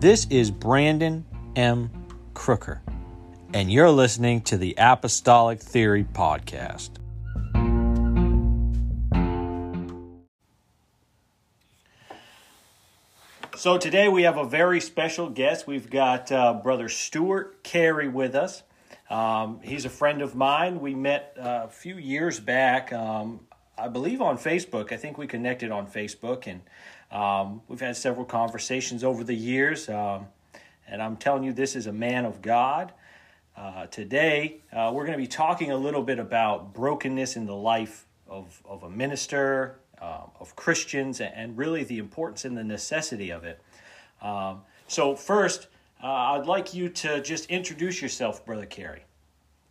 This is Brandon M. Crooker, and you're listening to the Apostolic Theory Podcast. So today we have a very special guest. We've got uh, Brother Stuart Cary with us. Um, he's a friend of mine. We met uh, a few years back, um, I believe on Facebook. I think we connected on Facebook, and um, we've had several conversations over the years. Um, and I'm telling you, this is a man of God. Uh, today, uh, we're going to be talking a little bit about brokenness in the life of, of a minister, uh, of Christians, and really the importance and the necessity of it. Um, so, first, uh, I'd like you to just introduce yourself, Brother Cary.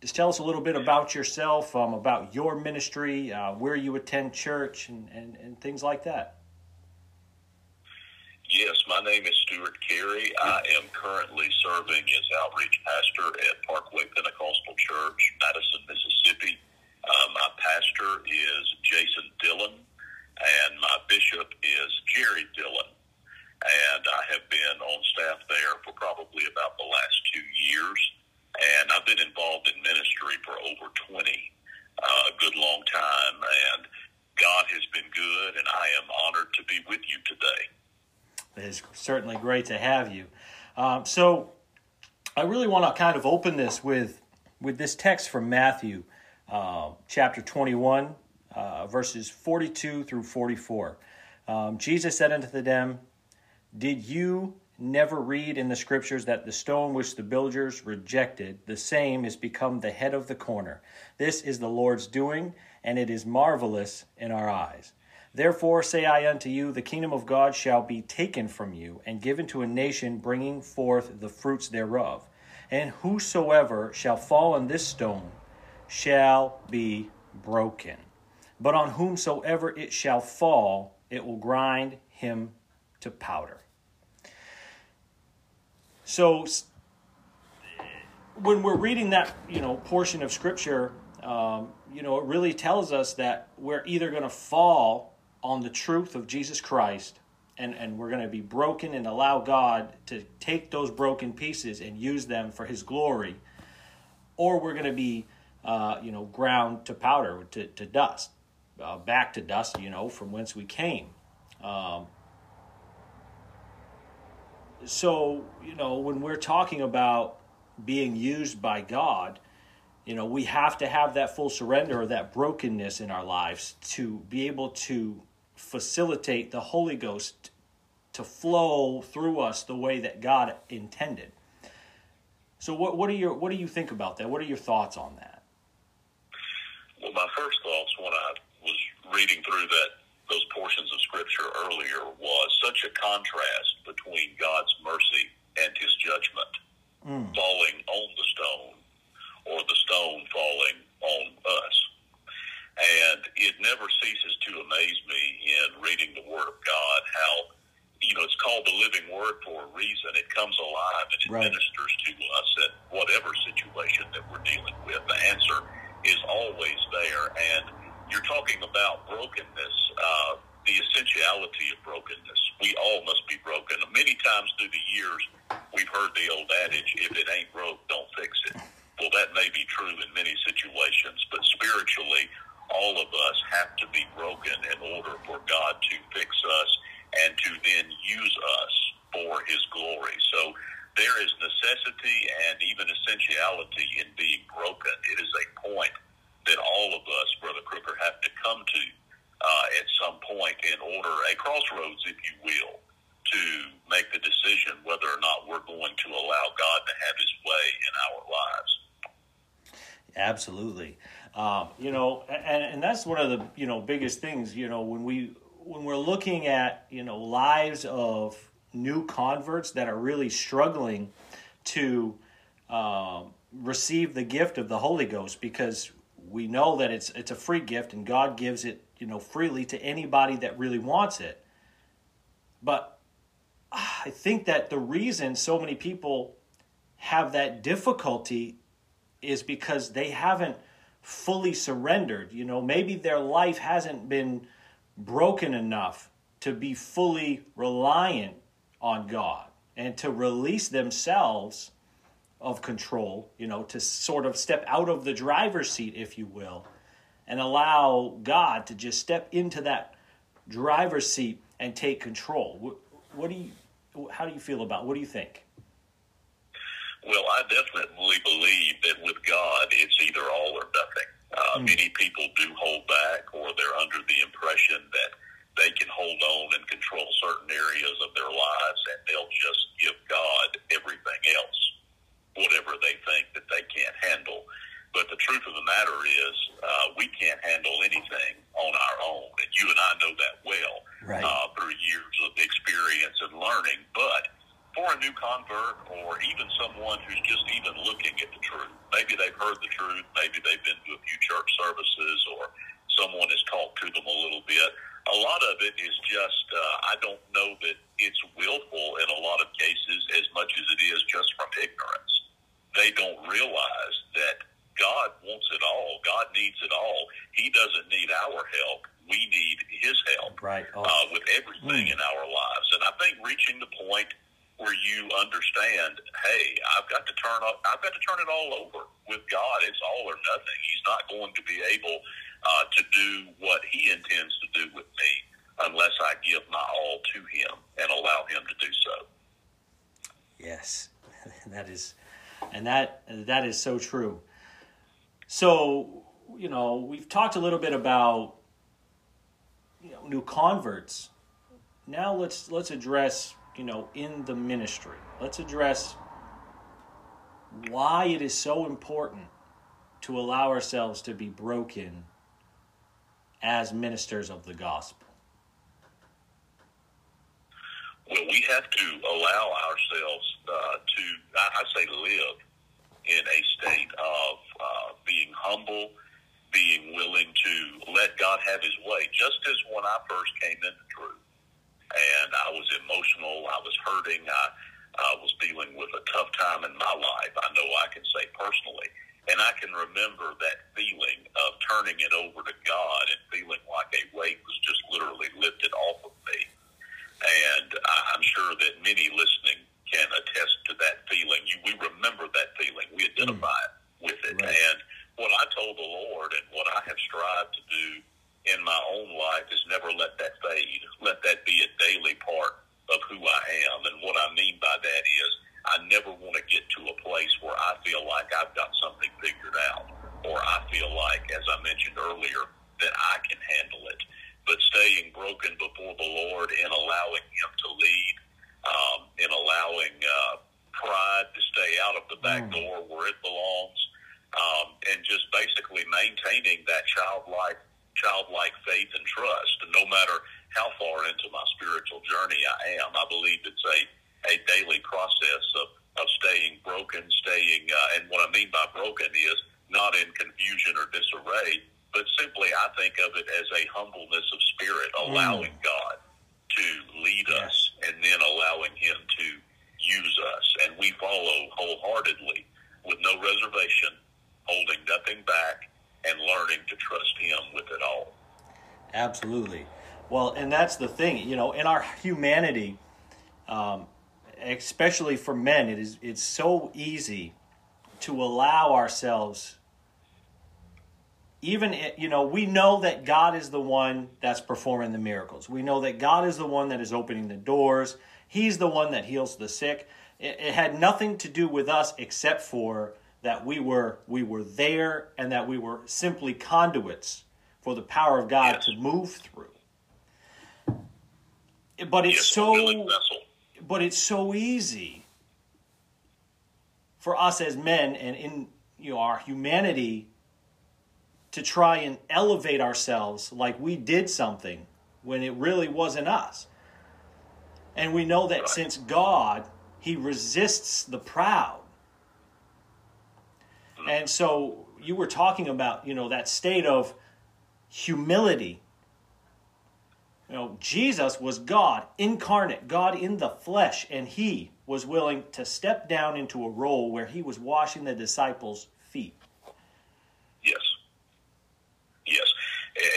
Just tell us a little bit about yourself, um, about your ministry, uh, where you attend church, and, and, and things like that. Yes, my name is Stuart Cary. I am currently serving as outreach pastor at Parkway Pentecostal Church, Madison, Mississippi. Uh, my pastor is Jason Dillon, and my bishop is Jerry Dillon. And I have been on staff there for probably about the last two years. And I've been involved in ministry for over 20, uh, a good long time. And God has been good, and I am honored to be. It is certainly great to have you. Um, so, I really want to kind of open this with with this text from Matthew, uh, chapter 21, uh, verses 42 through 44. Um, Jesus said unto them, Did you never read in the scriptures that the stone which the builders rejected, the same is become the head of the corner? This is the Lord's doing, and it is marvelous in our eyes. Therefore say I unto you, the kingdom of God shall be taken from you, and given to a nation bringing forth the fruits thereof. And whosoever shall fall on this stone shall be broken. But on whomsoever it shall fall, it will grind him to powder. So, when we're reading that you know portion of scripture, um, you know it really tells us that we're either going to fall on the truth of Jesus Christ, and and we're going to be broken and allow God to take those broken pieces and use them for His glory, or we're going to be uh, you know ground to powder to to dust uh, back to dust, you know, from whence we came. Um, so, you know, when we're talking about being used by God, you know, we have to have that full surrender or that brokenness in our lives to be able to facilitate the Holy Ghost to flow through us the way that God intended. So, what what do you what do you think about that? What are your thoughts on that? Well, my first thoughts when I was reading through that those portions of scripture earlier was such a contrast between God's mercy and his judgment mm. falling on the stone or the stone falling on us. And it never ceases to amaze me in reading the Word of God how, you know, it's called the living Word for a reason. It comes alive and it right. ministers to us at whatever situation that we're dealing with. The answer is always there. And you're talking about brokenness, uh, the essentiality of brokenness. We all must be broken. Many times through the years, we've heard the old adage, if it ain't broke, don't fix it. Well, that may be true in many situations, but spiritually, all of us have to be broken in order for God to fix us and to then use us for his glory. So there is necessity and even essentiality in being broken. It is a point that all of us, Brother Crooker, have to come to uh, at some point in order, a crossroads, if you will, to make the decision whether or not we're going to allow God to have his way in our lives. Absolutely. Um, you know, and, and that's one of the, you know, biggest things, you know, when we, when we're looking at, you know, lives of new converts that are really struggling to um, receive the gift of the Holy Ghost because we know that it's it's a free gift and God gives it, you know, freely to anybody that really wants it. But I think that the reason so many people have that difficulty is because they haven't fully surrendered. You know, maybe their life hasn't been broken enough to be fully reliant on God. and to release themselves of control, you know, to sort of step out of the driver's seat, if you will, and allow God to just step into that driver's seat and take control. What, what do you, how do you feel about? What do you think? Well, I definitely believe that with God, it's either all or nothing. Uh, mm. Many people do hold back, or they're under the impression that they can hold on and control certain areas of their lives, and they'll just give God everything else, whatever they think that they can't handle. But the truth of the matter is, uh, we can't handle anything on our own, and you and I know that well right. uh, through years of experience and learning. But for a new convert, or even someone who's just even looking at the truth, maybe they've heard the truth, maybe they've been to a few church services, or someone has talked to them a little bit. A lot of it is just uh, I don't know that it's willful in a lot of cases as much as it is just from ignorance. They don't realize that God wants it all. God needs it all. He doesn't need our help. We need His help right. oh. uh, with everything mm. in our lives. And I think reaching the point where you understand, hey, I've got to turn up, I've got to turn it all over with God. It's all or nothing. He's not going to be able uh, to do what he intends to do with me unless I give my all to him and allow him to do so. Yes, that is, and that is so true. So, you know, we've talked a little bit about you know, new converts. Now let's let's address, you know, in the ministry. Let's address why it is so important to allow ourselves to be broken as ministers of the gospel? Well, we have to allow ourselves uh, to, I say, live in a state of uh, being humble, being willing to let God have His way. Just as when I first came into truth, and I was emotional, I was hurting, I, I was dealing with a tough time in my life. I know I can say personally and I can remember that feeling of turning it over to God and feeling like a weight was just literally lifted off of me. And I'm sure that many listening can attest to that feeling. You, we remember that feeling. We identify mm. with it. Right. And what I told the Lord and what I have strived to do in my own life is never let that fade. Let that be a daily part of who I am. And what I mean by that is I never want to get to a place where I feel like I've got something figured out, or I feel like, as I mentioned earlier, that I can handle it. But staying broken before the Lord and allowing Him to lead, um, and allowing uh, pride to stay out of the back mm. door where it belongs, um, and just basically maintaining that childlike childlike faith and trust. And no matter how far into my spiritual journey I am, I believe it's a a daily process of, of staying broken, staying, uh, and what I mean by broken is not in confusion or disarray, but simply I think of it as a humbleness of spirit, mm. allowing mm. God to lead yes. us and then allowing Him to use us. And we follow wholeheartedly with no reservation, holding nothing back, and learning to trust Him with it all. Absolutely. Well, and that's the thing, you know, in our humanity, um, especially for men, it is it's so easy to allow ourselves even you know we know that god is the one that's performing the miracles. We know that god is the one that is opening the doors. He's the one that heals the sick. It, it, had nothing to do with us except for that we were we were there and that we were simply conduits for the power of god to move through but it's so but it's so easy for us as men and in you know our humanity to try and elevate ourselves like we did something when it really wasn't us. And we know that since God, he resists the proud. And so you were talking about, you know, that state of humility you know, Jesus was God incarnate, God in the flesh, and he was willing to step down into a role where he was washing the disciples' feet. Yes. Yes.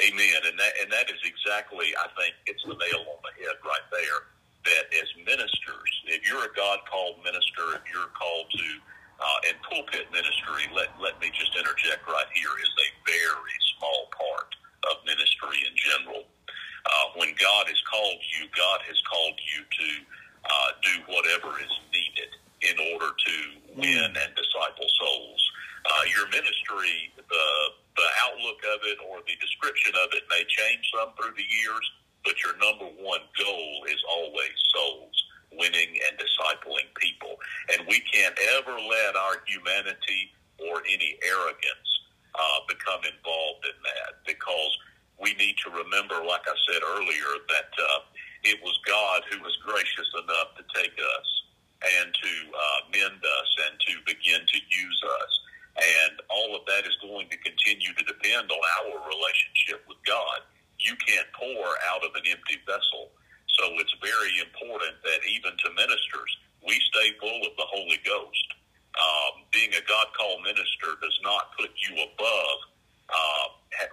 Amen. And that, and that is exactly, I think, it's the nail on the head right there. That as ministers, if you're a God called minister, if you're called to, uh, and pulpit ministry, let, let me just interject right here, is a very small part of ministry in general you. God has called you to uh, do whatever is needed in order to win and disciple souls. Uh, your ministry, the the outlook of it or the description of it may change some through the years, but your number one goal is always souls, winning and discipling people. And we can't ever let our humanity or any arrogance uh, become involved in that because we need to remember, like I said earlier, that uh, it was God who was gracious enough to take us and to uh, mend us and to begin to use us. And all of that is going to continue to depend on our relationship with God. You can't pour out of an empty vessel. So it's very important that even to ministers, we stay full of the Holy Ghost. Um, being a God called minister does not put you above uh,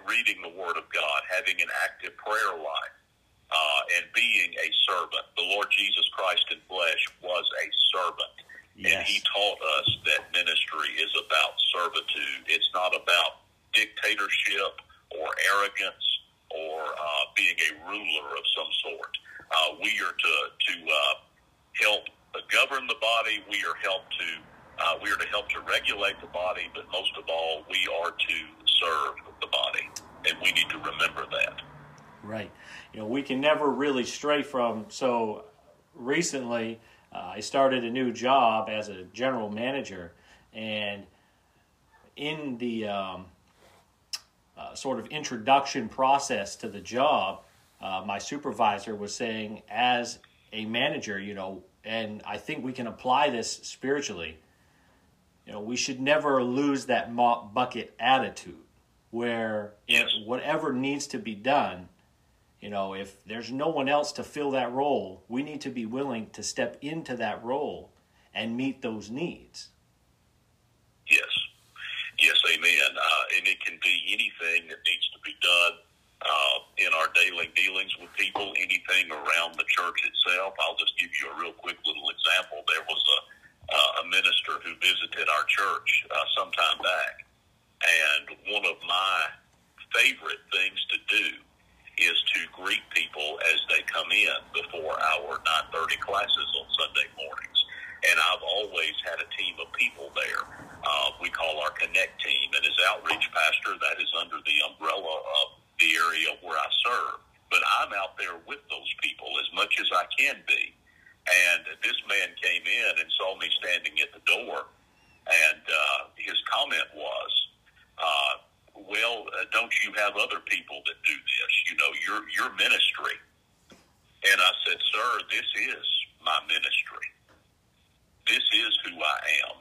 reading the Word of God, having an active prayer life, uh, and being a servant. The Lord Jesus Christ in flesh was a servant. Yes. And he taught us that ministry is about servitude. It's not about dictatorship or arrogance or uh, being a ruler of some sort. Uh, we are to to uh, help govern the body. We are help to uh, we are to help to regulate the body, but most of all, we are to serve the body, and we need to remember that. Right. You know, we can never really stray from. So recently, uh, I started a new job as a general manager, and in the um, uh, sort of introduction process to the job, uh, my supervisor was saying, as a manager, you know, and I think we can apply this spiritually. You know, we should never lose that mop bucket attitude, where yes. whatever needs to be done, you know, if there's no one else to fill that role, we need to be willing to step into that role and meet those needs. Yes. Yes, amen. Uh, and it can be anything that needs to be done uh, in our daily dealings with people, anything around the church itself. I'll just give you a real quick little example. There was a, uh, a minister who visited our church uh, some time back, and one of my favorite things to do is to greet people as they come in before our 9:30 classes on Sunday mornings. And I've always had a team of people there. Uh, we call our Connect team, and as outreach pastor, that is under the umbrella of the area where I serve. But I'm out there with those people as much as I can be. And this man came in and saw me standing at the door, and uh, his comment was, uh, well, uh, don't you have other people that do this? You know, your your ministry. And I said, sir, this is my ministry. This is who I am.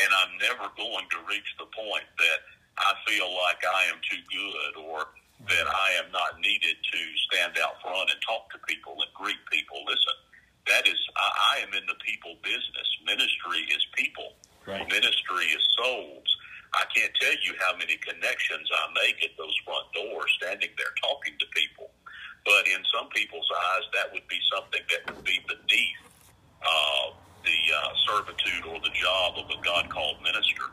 And I'm never going to reach the point that I feel like I am too good or that I am not needed to stand out front and talk to people and greet people. Listen, that is, I, I am in the people business. Ministry is people. Right. Ministry is souls. I can't tell you how many connections I make at those front doors, standing there talking to people. But in some people's eyes, that would be something that would be beneath uh, the uh, servitude or the job of a God called minister.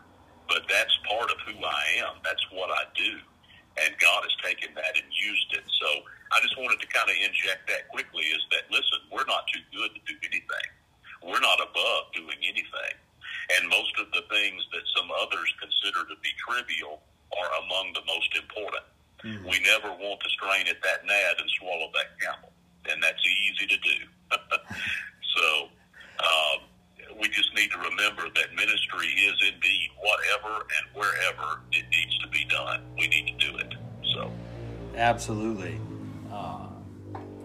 But that's part of who I am. That's what I do. And God has taken that and used it. So I just wanted to kind of inject that quickly is that, listen, we're not too good to do anything. We're not above doing anything. And most of the things that some others consider to be trivial are among the most important. Mm-hmm. We never want to strain at that gnat and swallow that camel, and that's easy to do. so um, we just need to remember that ministry is indeed whatever and wherever it needs to be done. We need to do it. So, absolutely. Uh,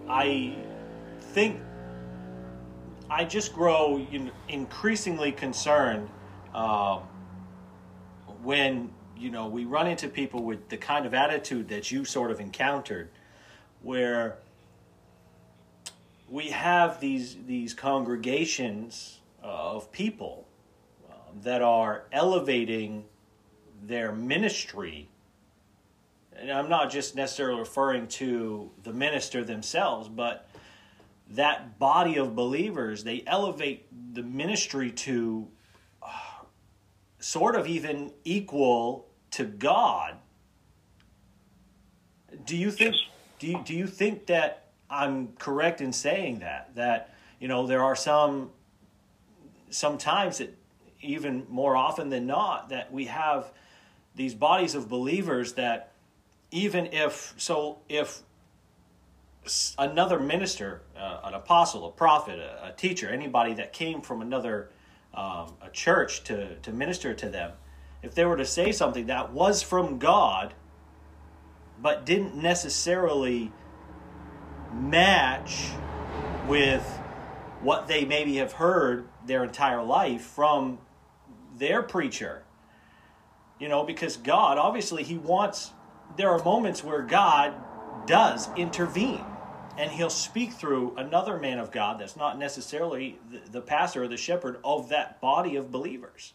I think I just grow increasingly concerned uh, when you know we run into people with the kind of attitude that you sort of encountered, where we have these these congregations uh, of people uh, that are elevating their ministry. And I'm not just necessarily referring to the minister themselves, but that body of believers, they elevate the ministry to uh, sort of even equal to God. Do you think? Yes. Do you, do you think that I'm correct in saying that that you know there are some sometimes that even more often than not that we have these bodies of believers that even if so if another minister uh, an apostle a prophet a, a, teacher anybody that came from another um, a church to, to minister to them if they were to say something that was from god but didn't necessarily match with what they maybe have heard their entire life from their preacher. You know, because God, obviously, He wants, there are moments where God does intervene and He'll speak through another man of God that's not necessarily the, the pastor or the shepherd of that body of believers.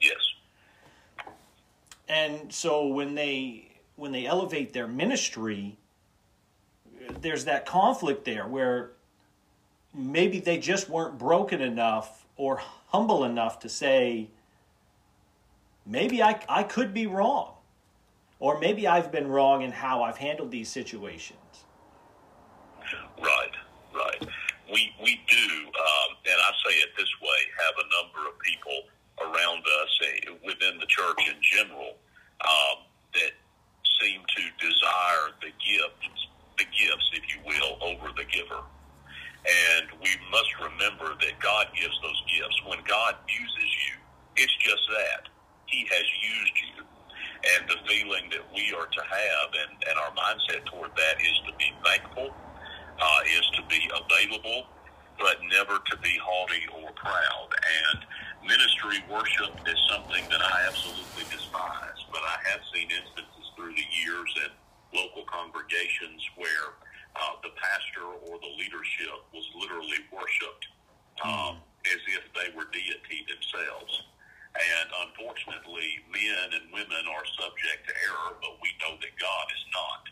Yes. And so when they when they elevate their ministry, there's that conflict there where maybe they just weren't broken enough or humble enough to say, maybe I, I could be wrong. Or maybe I've been wrong in how I've handled these situations. Right, right. We, we do, um, and I say it this way, have a number of people around us uh, within the church in general um, that seem to desire the gifts, the gifts, if you will, over the giver. And we must remember that God gives those gifts. When God uses you, it's just that. He has used you. And the feeling that we are to have and, and our mindset toward that is to be thankful, uh, is to be available, but never to be haughty or proud. And ministry worship is something that I absolutely despise. But I have seen instances through the years in local congregations where uh, the pastor or the leadership was literally worshipped um, mm. as if they were deity themselves. And unfortunately, men and women are subject to error, but we know that God is not.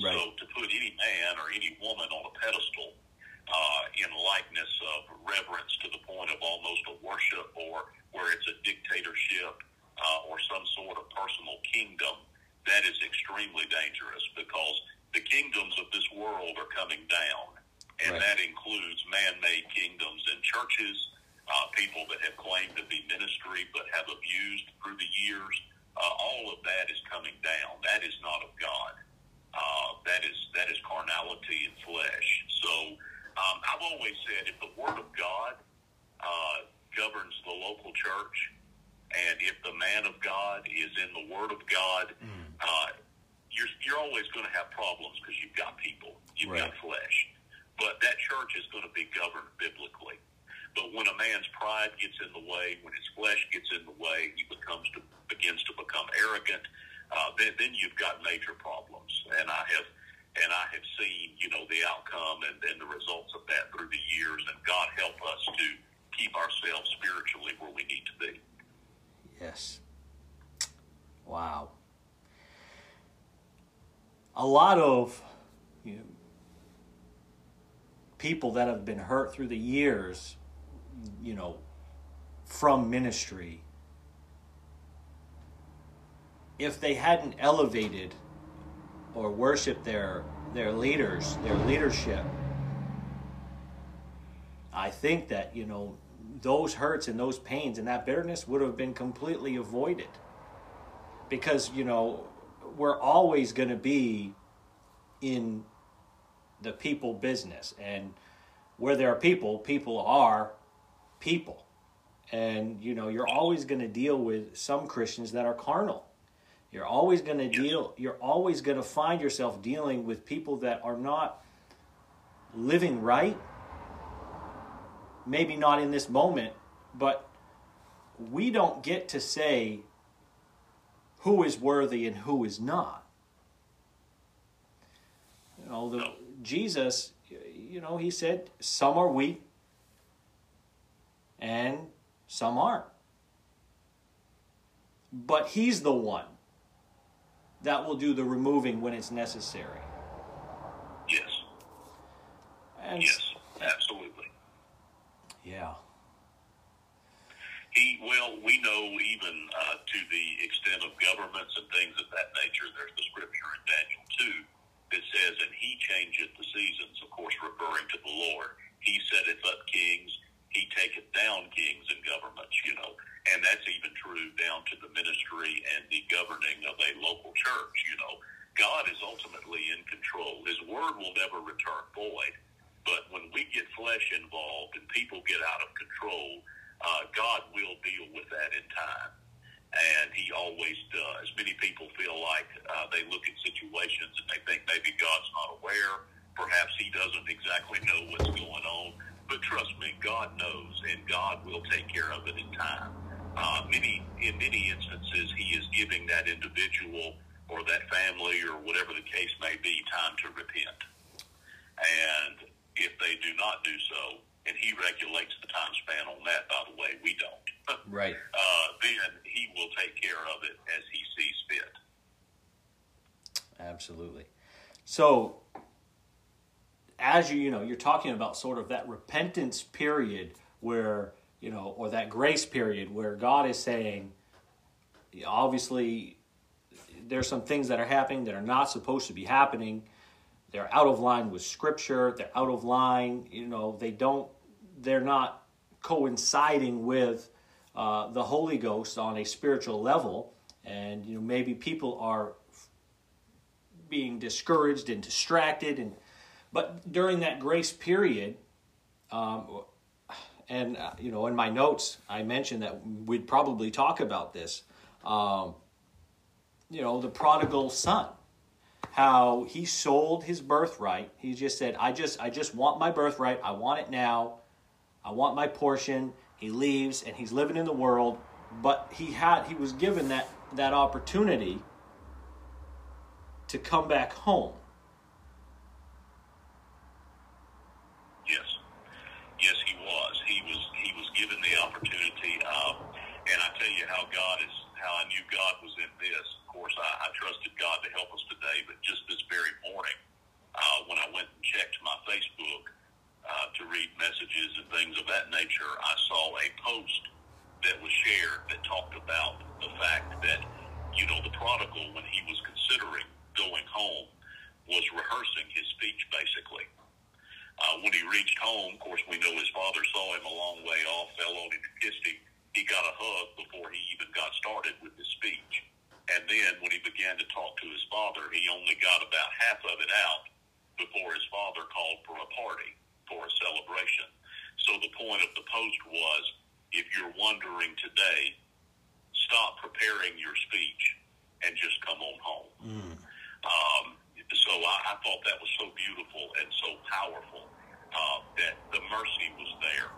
Right. So to put any man or any woman on a pedestal uh, in likeness of reverence to the point of almost a worship or where it's a dictatorship uh, or some sort of personal kingdom, that is extremely dangerous because the kingdoms of this world are coming down, and right. that includes man-made kingdoms in churches, uh, people that have claimed to be ministry but have abused through the years. Uh, all of that is coming down. That is not of God. Uh, that is that is carnality and flesh. So um, I've always said, if the Word of God uh, governs the local church, and if the man of God is in the Word of God, mm. uh, you're you're always going to have problems because you've got people, you've right. got flesh. But that church is going to be governed biblically. But when a man's pride gets in the way, when his flesh gets in the way, he becomes to begins to become arrogant. Uh, then, then you've got major problems. And I have and I have seen, you know, the outcome and, and the results of that through the years. And God help us to keep ourselves spiritually where we need to be. Yes. Wow a lot of you know, people that have been hurt through the years, you know, from ministry, if they hadn't elevated or worship their their leaders, their leadership, I think that, you know, those hurts and those pains and that bitterness would have been completely avoided. Because, you know, we're always going to be in the people business. And where there are people, people are people. And, you know, you're always going to deal with some Christians that are carnal. You're always going to deal, you're always going to find yourself dealing with people that are not living right. Maybe not in this moment, but we don't get to say who is worthy and who is not. You know, the, Jesus, you know, he said some are weak and some aren't. But he's the one that will do the removing when it's necessary. Yes. And yes, absolutely. Yeah he well we know even uh, to the extent of governments and things of that nature there's the scripture in daniel 2 that says, And he changeth the seasons, of course, referring to the Lord. He setteth up kings, he taketh down kings and governments, you know. And that's even true down to the ministry and the governing of a local church, you know. God is ultimately in control. His word will never return void. But when we get flesh involved and people get out of control, uh, God will deal with that in time and he always does. Many people feel like uh, they look at situations and they think maybe God's not aware. Perhaps he doesn't exactly know what's going on. But trust me, God knows, and God will take care of it in time. Uh, many, in many instances, he is giving that individual or that family or whatever the case may be time to repent. And if they do not do so, and he regulates the time span on that, by the way, we don't. Right. Uh, then he will take care of it as he sees fit. Absolutely. So, as you you know, you're talking about sort of that repentance period where you know, or that grace period where God is saying, obviously, there's some things that are happening that are not supposed to be happening. They're out of line with Scripture. They're out of line. You know, they don't. They're not coinciding with uh, the Holy Ghost on a spiritual level, and you know maybe people are being discouraged and distracted, and but during that grace period, um, and uh, you know in my notes I mentioned that we'd probably talk about this. Um, you know the prodigal son how he sold his birthright he just said i just i just want my birthright i want it now i want my portion he leaves and he's living in the world, but he had he was given that that opportunity to come back home. Yes, yes, he was. He was he was given the opportunity, um, and I tell you how God is how I knew God was in this. Of course, I, I trusted God to help us today, but just this very morning, uh, when I went and checked my Facebook uh, to read messages and things of that nature, I saw a post that was shared that talked about the fact that, you know, the prodigal, when he was considering going home, was rehearsing his speech basically. Uh, when he reached home, of course, we know his father saw him a long way off, fell on him and kissed him. He got a hug before he even got started with his speech. And then when he began to talk to his father, he only got about half of it out before his father called for a party for a celebration. So the point of the post was if you're wondering today, stop preparing your speech and just come on home. Mm. Um, so I, I thought that was so beautiful and so powerful uh, that the mercy was there.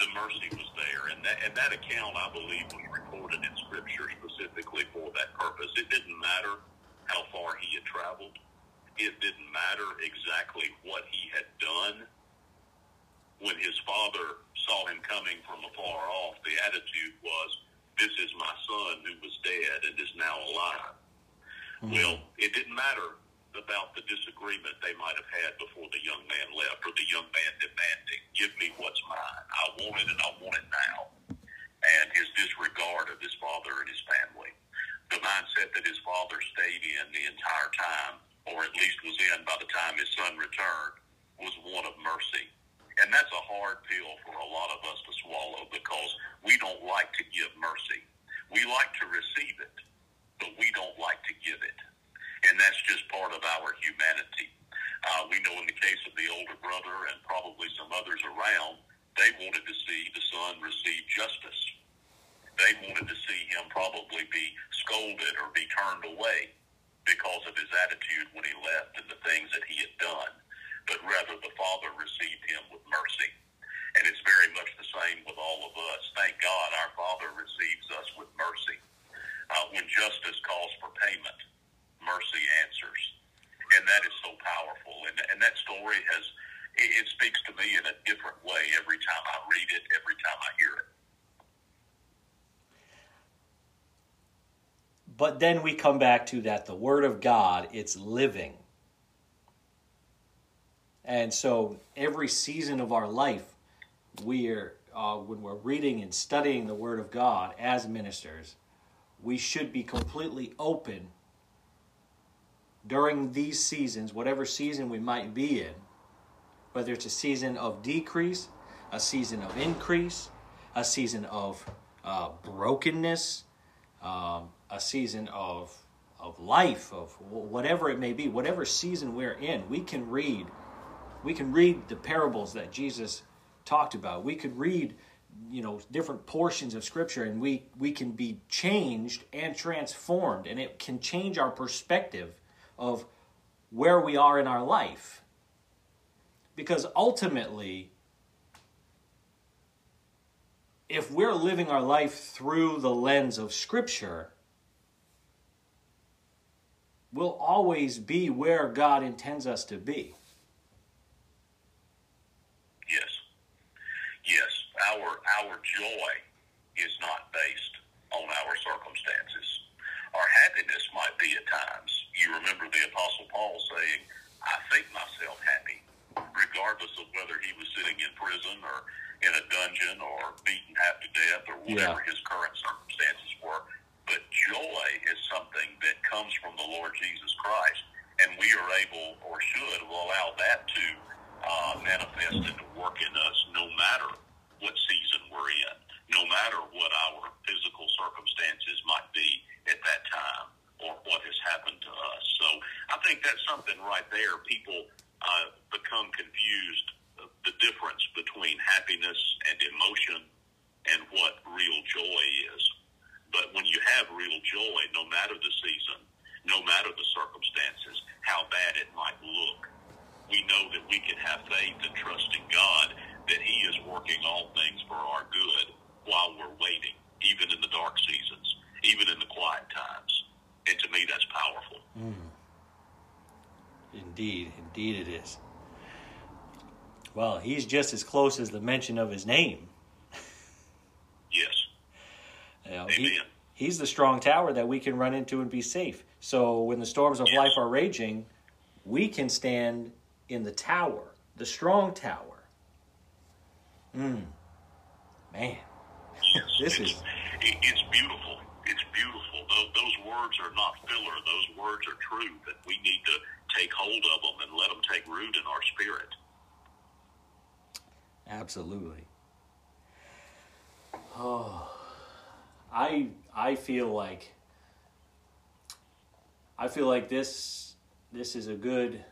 The mercy was there, and that and that account I believe was recorded in Scripture specifically for that purpose. It didn't matter how far he had traveled. It didn't matter exactly what he had done when his father saw him coming from afar off, the attitude was, This is my son who was dead and is now alive. Mm-hmm. Well, it didn't matter about the disagreement they might have had before the young man left, or the young man demanding, Give me what's mine. I want it and I want it now. And his disregard of his father and his family. The mindset that his father stayed in the entire time, or at least was in by the time his son returned, was one of mercy and that's a hard pill for a lot of us to swallow because we don't like to give mercy. We like to receive it, but we don't like to give it. And that's just part of our humanity. Uh, we know in the case of the older brother and probably some others around, they wanted to see the son receive justice. They wanted to see him probably be scolded or be turned away because of his attitude when he left and the things that he had done but rather the Father received him with mercy. And it's very much the same with all of us. Thank God our Father receives us with mercy. Uh, when justice calls for payment, mercy answers. And that is so powerful. And, and that story has, it, it speaks to me in a different way every time I read it, every time I hear it. But then we come back to that the Word of God, it's living. And so every season of our life, we're uh, when we're reading and studying the Word of God as ministers, we should be completely open during these seasons, whatever season we might be in, whether it's a season of decrease, a season of increase, a season of uh, brokenness, season of of life, of whatever it may be, whatever season we're in, we can read. We can read the parables that Jesus talked about. We could read, you know, different portions of Scripture, and we we can be changed and transformed, and it can change our perspective of where we are in our life. Because ultimately, if we're living our life through the lens of Scripture, we'll always be where God intends us to be. Yes. Yes. Our our joy is not based on our circumstances. Our happiness might be at times. You remember the Apostle Paul saying, I think myself happy, regardless of whether he was sitting in prison or in a dungeon or beaten half to death or whatever yeah. his current circumstances were. But joy is something that comes from the Lord Jesus Christ, and we are able or should allow that to uh, manifest and to work in us no matter what season we're in, no matter what our physical circumstances might be at that time or what has happened to us. So I think that's something right there. People uh, become confused the difference between happiness and emotion and what real joy is. But when you have real joy, no matter the season, no matter the circumstances, how bad it might look, we know that we can have faith and trust in God that He is working all things for our good while we're waiting, even in the dark seasons, even in the quiet times. And to me, that's powerful. Mm. Indeed, indeed it is. Well, he's just as close as the mention of his name. Yes. You know, he, he's the strong tower that we can run into and be safe. So when the storms of yes. life are raging, we can stand in the tower, the strong tower. Mm. Man, this it's, is. It's beautiful. It's beautiful. Those, those words are not filler. Those words are true that we need to take hold of them and let them take root in our spirit. Absolutely. Oh, I I feel like I feel like this this is a good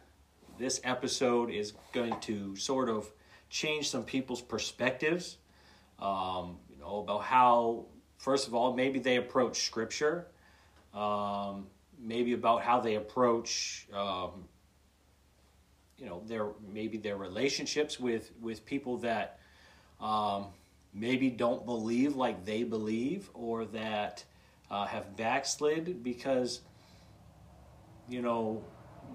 this episode is going to sort of change some people's perspectives. Um, you know about how first of all maybe they approach scripture, um, maybe about how they approach um, you know their maybe their relationships with with people that um, maybe don't believe like they believe or that uh, have backslid because you know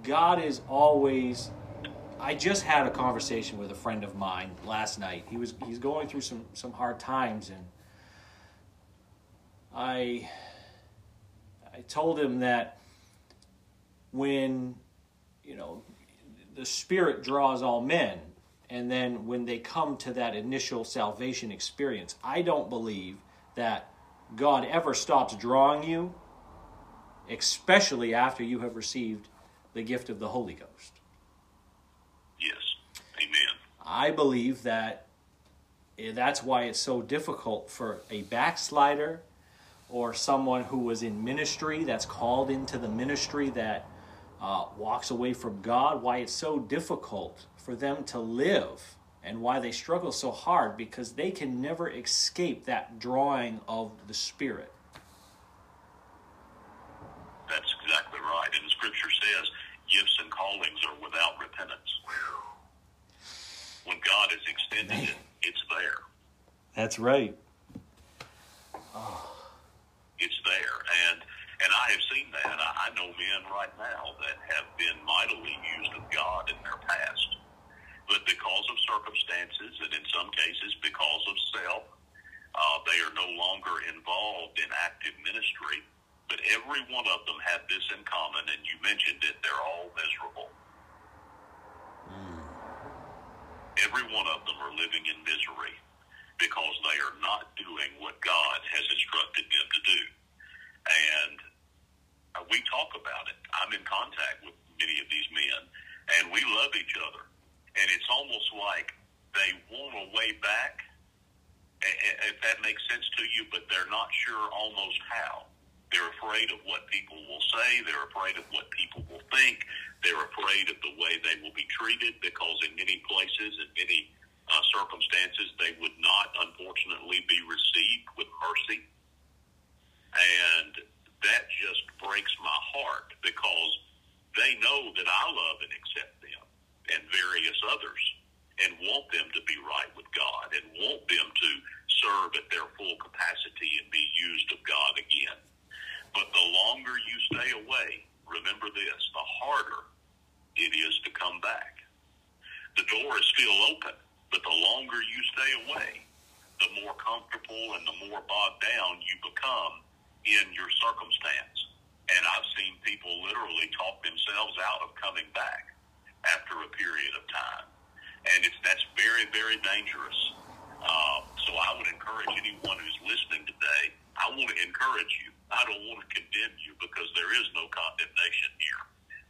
God is always I just had a conversation with a friend of mine last night. He was he's going through some some hard times and I I told him that when you know the Spirit draws all men. And then when they come to that initial salvation experience, I don't believe that God ever stops drawing you, especially after you have received the gift of the Holy Ghost. Yes. Amen. I believe that eh, that's why it's so difficult for a backslider or someone who was in ministry that's called into the ministry that uh, walks away from God, why it's so difficult for them to live, and why they struggle so hard because they can never escape that drawing of the Spirit. That's exactly right. And the scripture says gifts and callings are without repentance. When God has extended it, it's there. That's right. Oh. It's there. And and I have seen that. I, know men right now that have been mightily used of God in their past. But because of circumstances, and in some cases because of self, uh, they are no longer involved in active ministry. But every one of them had this in common, and you mentioned it, they're all miserable. Mm. Every one of them are living in misery because they are not doing what God has instructed them to do. And Uh, we talk about it. I'm in contact with many of these men, and we love each other. And it's almost like they want a way back, if that makes sense to you, but they're not sure almost how. They're afraid of what people will say. They're afraid of what people will think. They're afraid of the way they will be treated because in many places, in many uh, circumstances, they would not, unfortunately, be received with mercy. And that just breaks my heart because they know that I love and accept them and various others and want them to be right with God and want them to serve at their full capacity and be used of God again. But the longer you stay away, remember this, the harder it is to come back. The door is still open, but the longer you stay away, the more comfortable and the more bogged down you become in your circumstance. And I've seen people literally talk themselves out of coming back after a period of time. And it's that's very, very dangerous. Uh, so I would encourage anyone who's listening today, I want to encourage you I don't want to condemn you because there is no condemnation here.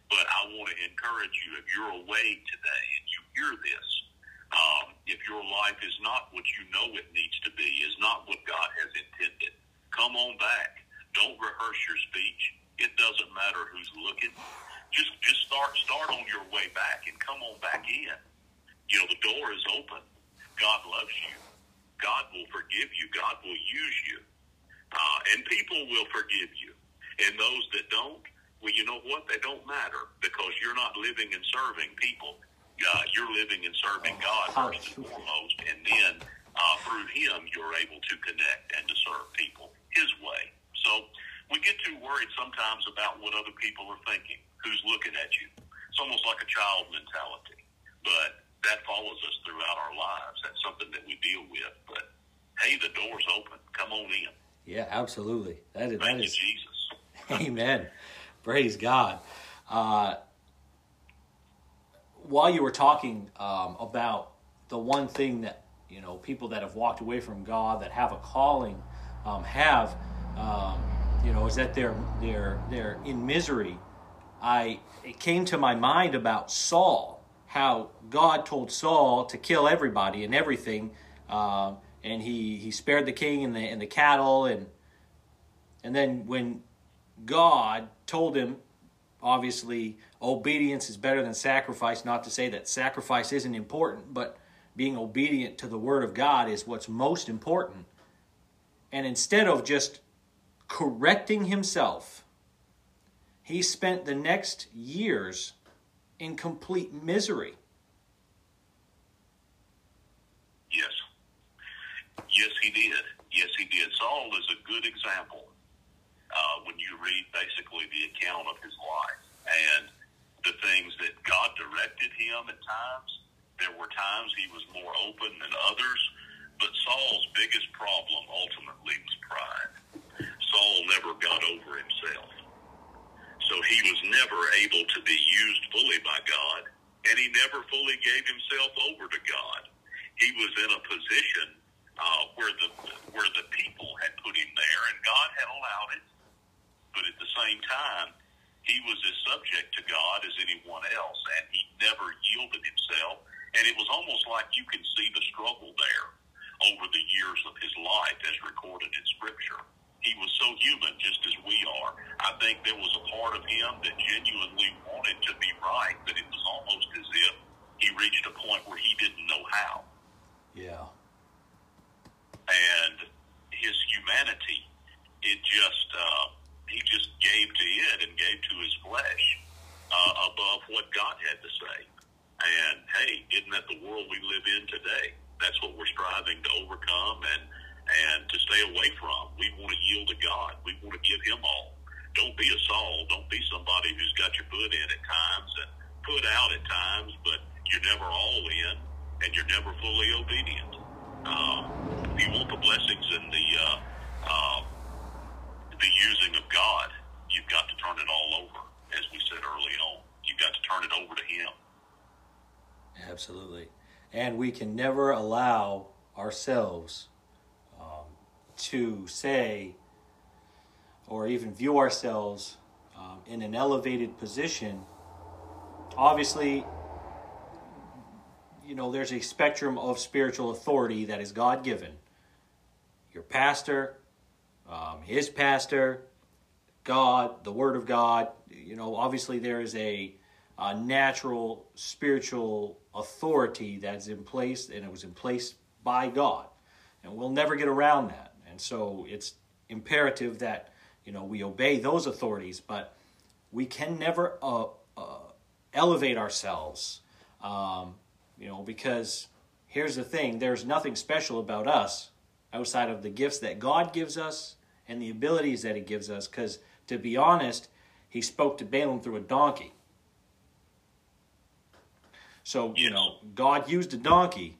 But I want to encourage you if you're away today and you hear this, um, if your life is not what you know it needs to be, is not what God has intended, come on back. Don't rehearse your speech. It doesn't matter who's looking. Just just start start on your way back and come on back in. You know the door is open. God loves you. God will forgive you. God will use you. Uh, and people will forgive you. And those that don't, well, you know what? They don't matter because you're not living and serving people. Uh, you're living and serving God first and foremost, and then uh, through Him you're able to connect and to serve people His way. So we get too worried sometimes about what other people are thinking, who's looking at you. It's almost like a child mentality, but that follows us throughout our lives. That's something that we deal with. But hey, the door's open. Come on in. Yeah, absolutely. That is, Thank that is, Jesus. Amen. Praise God. Uh, while you were talking um, about the one thing that you know people that have walked away from God that have a calling um, have, um, you know, is that they're they're they're in misery. I it came to my mind about Saul, how God told Saul to kill everybody and everything. Uh, and he, he spared the king and the, and the cattle and and then when God told him obviously obedience is better than sacrifice not to say that sacrifice isn't important but being obedient to the word of God is what's most important and instead of just correcting himself he spent the next years in complete misery Yes, Yes, he did. Yes, he did. Saul is a good example uh, when you read basically the account of his life and the things that God directed him at times. There were times he was more open than others, but Saul's biggest problem ultimately was pride. Saul never got over himself. So he was never able to be used fully by God, and he never fully gave himself over to God. He was in a position uh, where the where the people had put him there, and God had allowed it. But at the same time, he was as subject to God as anyone else, and he never yielded himself. And it was almost like you can see the struggle there over the years of his life, as recorded in Scripture. He was so human, just as we are. I think there was a part of him that genuinely wanted to be right, but it was almost as if he reached a point where he didn't know how. Yeah and his humanity, it just uh, he just gave to it and gave to his flesh uh, above what God had to say. And hey, isn't that the world we live in today? That's what we're striving to overcome and and to stay away from. We want to yield to God. We want to give Him all. Don't be a Saul. Don't be somebody who's got your foot in at times and put out at times, but you're never all in and you're never fully obedient. Um, if you want the blessings and the uh, uh, the using of God, you've got to turn it all over, as we said early on. You've got to turn it over to Him. Absolutely, and we can never allow ourselves to say or even view ourselves um, in an elevated position, obviously, you know, there's a spectrum of spiritual authority that is God given. Your pastor, um, his pastor, God, the Word of God. You know, obviously, there is a, a natural spiritual authority that's in place, and it was in place by God. And we'll never get around that. And so it's imperative that, you know, we obey those authorities, but we can never uh, uh, elevate ourselves, um, you know, because here's the thing there's nothing special about us outside of the gifts that God gives us and the abilities that He gives us. Because to be honest, He spoke to Balaam through a donkey. So, you know, God used a donkey,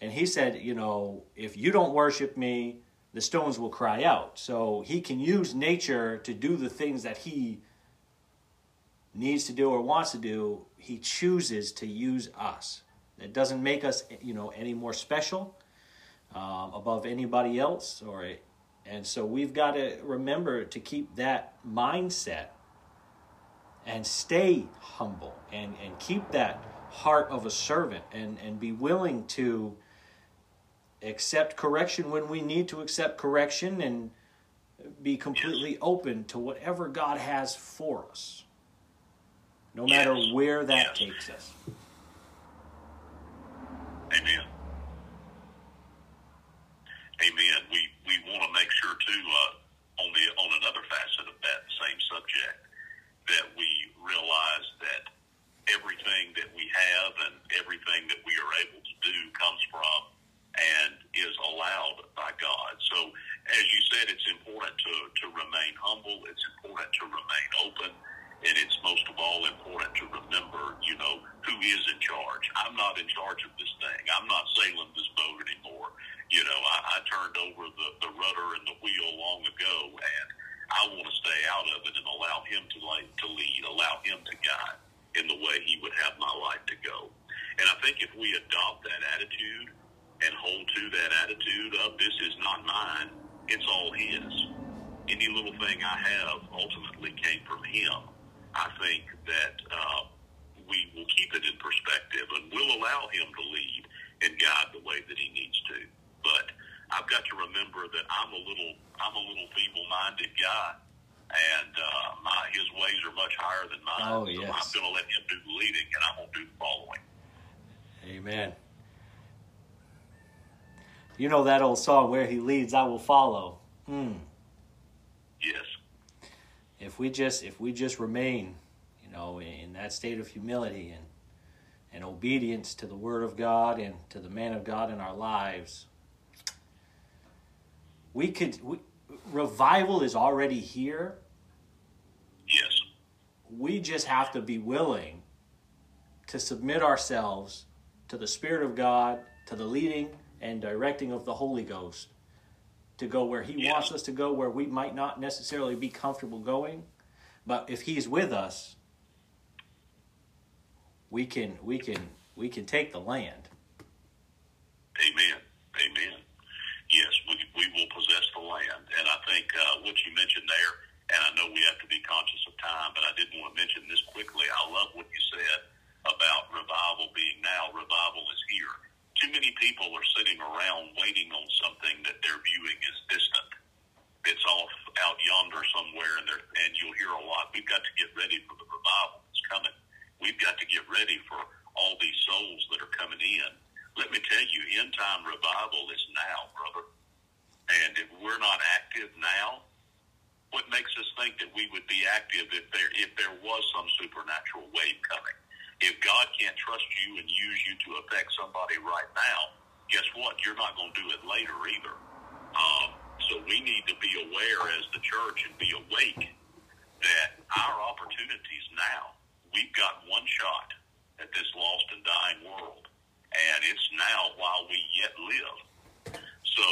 and He said, you know, if you don't worship me, the stones will cry out. So He can use nature to do the things that He needs to do or wants to do, he chooses to use us. It doesn't make us, you know, any more special um, above anybody else, or and so we've got to remember to keep that mindset and stay humble and and keep that heart of a servant and and be willing to accept correction when we need to accept correction and be completely open to whatever God has for us no matter yes. where that yes. takes us. Amen. Amen. We we want to make sure too uh, on the on another facet of that same subject that we realize that everything that we have and everything that we are able to do comes from and is allowed by God. So, as you said, it's important to, to remain humble. It's important to remain open and it's most of all important to remember, you know, who is in charge. I'm not in charge of this thing. I'm not sailing this boat anymore. You know, I, I turned over the, the rudder and the wheel long ago, and I want to stay out of it and allow him to, like, to lead, allow him to guide in the way he would have my life to go. And I think if we adopt that attitude and hold to that attitude of this is not mine, it's all his. Any little thing I have ultimately came from him I think that uh, we will keep it in perspective and we'll allow him to lead and guide the way that he needs to. But I've got to remember that I'm a little I'm a little feeble-minded guy, and uh, my his ways are much higher than mine. Oh, yes. So I'm going to let him do the leading, and I'm going to do the following. Amen. You know that old song, "Where He leads, I will follow." Hmm. Yes if we just if we just remain, you know, in that state of humility and and obedience to the Word of God and to the man of God in our lives, we could. We, revival is already here. Yes. We just have to be willing to submit ourselves to the Spirit of God, to the leading and directing of the Holy Ghost, to go where He wants us to go, where we might not necessarily be comfortable going. But if He's with us, we can we can we can take the land. Amen. Amen. Yes, we, we will possess the land. And I think uh, what you mentioned there, and I know we have to be conscious of time, but I did want to mention this quickly. I love what you said about revival being now. Revival is here too many people are sitting around waiting on something that they're viewing as distant. It's off out yonder somewhere, and and you'll hear a lot. We've got to get ready for the revival that's coming. We've got to get ready for all these souls that are coming in. Let me tell you, end time revival is now, brother. And if we're not active now, what makes us think that we would be active if there if there was some supernatural wave coming? If God can't trust you and use you to affect somebody right now, guess what? You're not going to do it later either. Um, so we need to be aware as the church and be awake that our opportunities now, we've got one shot at this lost and dying world. And it's now while we yet live. So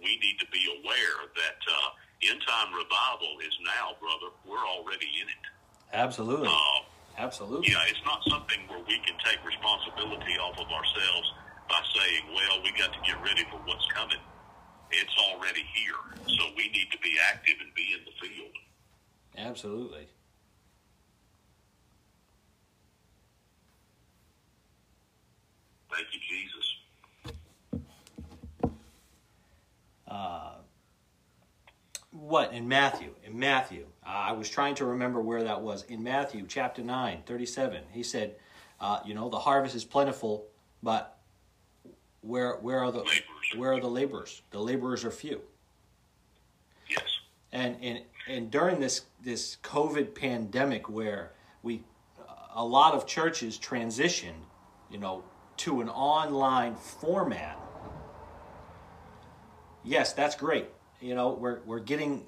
we need to be aware that uh, end time revival is now, brother. We're already in it. Absolutely. Uh, Absolutely. You know, it's not something where we can take responsibility off of ourselves by saying, well, we got to get ready for what's coming. It's already here. So we need to be active and be in the field. Absolutely. Thank you, Jesus. Uh, what in Matthew? In Matthew, uh, I was trying to remember where that was. In Matthew chapter 9, 37, he said, uh, "You know, the harvest is plentiful, but where where are the Laborers. where are the laborers? The laborers are few." Yes. and and and during this this COVID pandemic, where we a lot of churches transitioned, you know, to an online format. Yes, that's great. You know, we're we're getting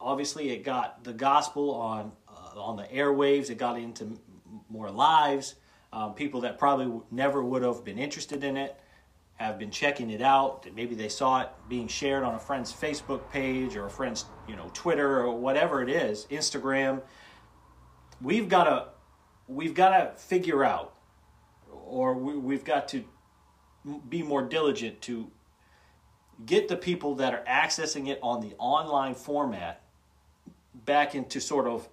obviously it got the gospel on uh, on the airwaves. It got into more lives. Um, people that probably w- never would have been interested in it have been checking it out. Maybe they saw it being shared on a friend's Facebook page or a friend's, you know, Twitter or whatever it is, Instagram. We've got to we've got to figure out or we, we've got to be more diligent to get the people that are accessing it on the online format back into sort of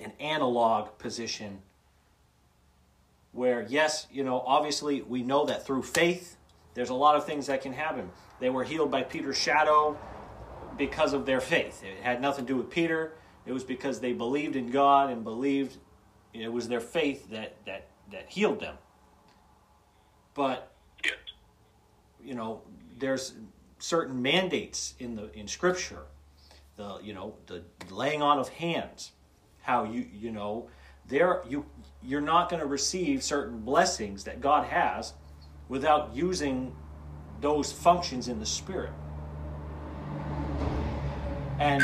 an analog position where yes you know obviously we know that through faith there's a lot of things that can happen. They were healed by peter's shadow because of their faith. It had nothing to do with peter. It was because they believed in god and believed it was their faith that that that healed them. But you know there's certain mandates in the in scripture the you know the laying on of hands how you you know there you you're not going to receive certain blessings that God has without using those functions in the spirit. And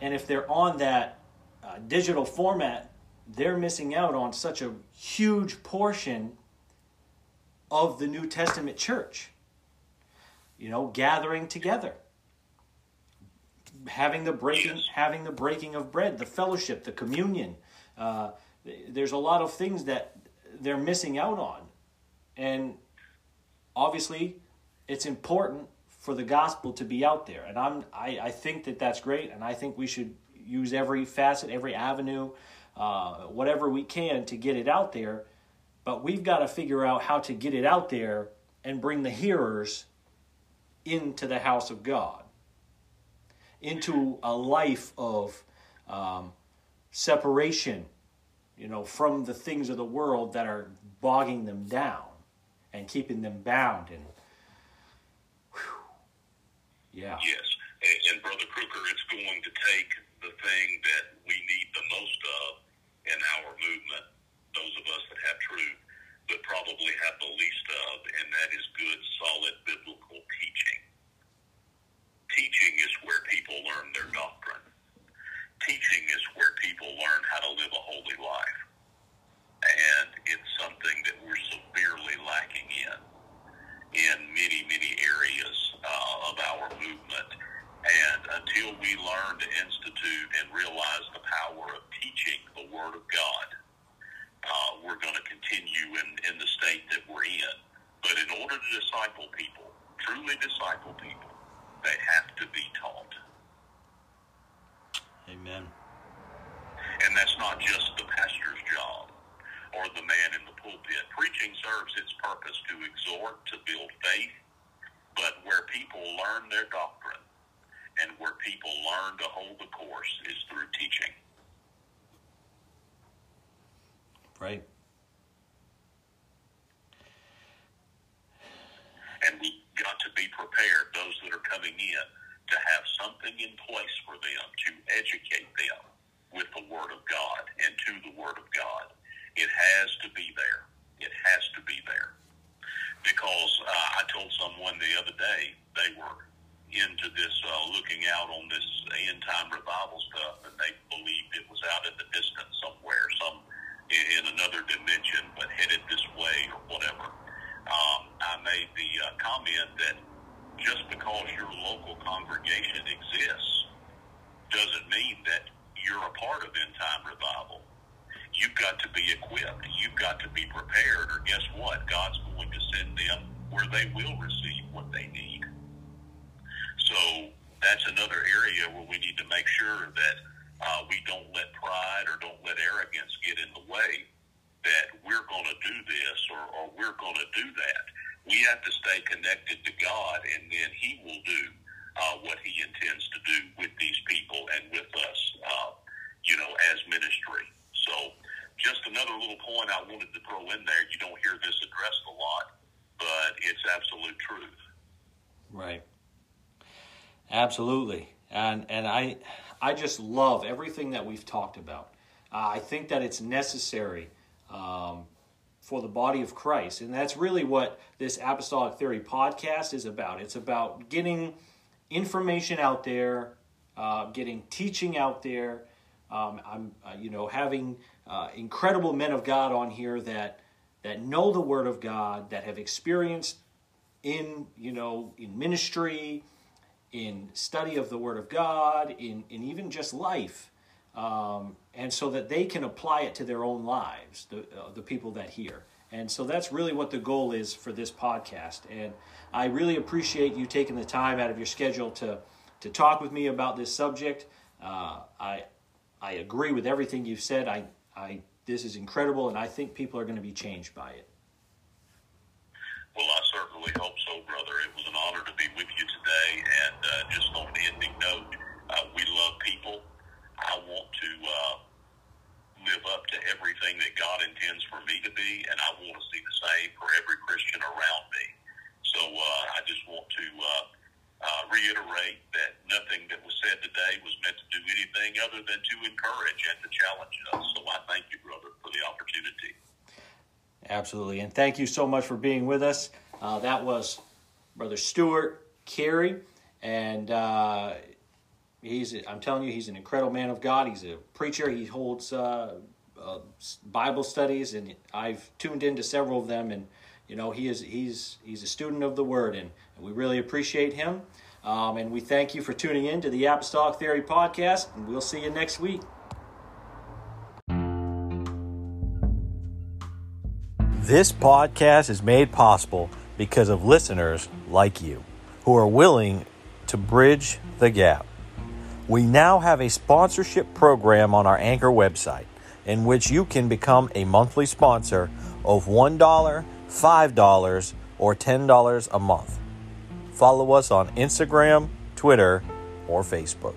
and if they're on that uh, digital format they're missing out on such a huge portion of the New Testament church. You know gathering together having the breaking Yes. having the breaking of bread the fellowship the communion. Uh, there's a lot of things that they're missing out on. And obviously it's important for the gospel to be out there. And i'm i, I think that that's great. And i think we should use every facet every avenue uh, whatever we can to get it out there. But we've got to figure out how to get it out there and bring the hearers into the house of God, into a life of um, separation, you know, from the things of the world that are bogging them down and keeping them bound. And whew, yeah, Yes. And, and Brother Crooker, it's going to take the thing that we need the most of in our movement, those of us that have truth, but probably have the least of, and that is good, solid biblical teaching. Teaching is where people learn their doctrine. Teaching is where people learn how to live a holy life. And it's something that we're severely lacking in in many, many areas uh, of our movement. And until we learn to institute and realize the power of teaching the Word of God, uh, we're going to continue in, in the state that we're in. But in order to disciple people, truly disciple people, they have to be taught. amen. And that's not just the pastor's job or the man in the pulpit. Preaching serves its purpose to exhort, to build faith, but where people learn their doctrine and where people learn to hold the course is through teaching. Right. And we've got to be prepared, those that are coming in, to have something in place for them to educate them with the Word of God and to the Word of God. It has to be there. It has to be there. Because uh, I told someone the other day they were into this, uh, looking out on this end time revival stuff, and they believed it was out in the distance somewhere, some in, in another dimension, but headed this way or whatever. Um, I made the uh, comment that just because your local congregation exists doesn't mean that you're a part of end time revival. You've got to be equipped. You've got to be prepared, or guess what? God's going to send them where they will receive what they need. So that's another area where we need to make sure that uh, we don't let pride or don't let arrogance get in the way that we're going to do this or, or we're going to do that. We have to stay connected to God, and then He will do uh, what He intends to do with these people and with us, uh, you know, as ministry. So, just another little point I wanted to throw in there. You don't hear this addressed a lot, but it's absolute truth. Right. Absolutely. And and I I just love everything that we've talked about. Uh, I think that it's necessary um, for the body of Christ, and that's really what this Apostolic Theory podcast is about. It's about getting information out there, uh, getting teaching out there. Um, I'm uh, you know having uh, incredible men of God on here that that know the Word of God, that have experienced in you know in ministry in study of the word of god in, in even just life um, and so that they can apply it to their own lives the, uh, the people that hear. And so that's really what the goal is for this podcast. And i really appreciate you taking the time out of your schedule to to talk with me about this subject. Uh, i i agree with everything you've said. I i this is incredible and i think people are going to be changed by it. Well, I certainly hope so, brother. It was an honor to be with you today. And uh, just on an ending note, uh, we love people. I want to uh, live up to everything that God intends for me to be, and I want to see the same for every Christian around me. So uh, I just want to uh, uh, reiterate that nothing that was said today was meant to do anything other than to encourage and to challenge us. So I thank you, brother, for the opportunity. Absolutely. And thank you so much for being with us. Uh, that was Brother Stuart Cary. And uh, he's, I'm telling you, he's an incredible man of God. He's a preacher. He holds uh, uh Bible studies, and I've tuned into several of them. And, you know, he is, he's, he's a student of the Word, and, and we really appreciate him. Um, and we thank you for tuning in to the Apostolic Theory Podcast, and we'll see you next week. This podcast is made possible because of listeners like you who are willing to bridge the gap. We now have a sponsorship program on our Anchor website in which you can become a monthly sponsor of $1, $5, or $10 a month. Follow us on Instagram, Twitter, or Facebook.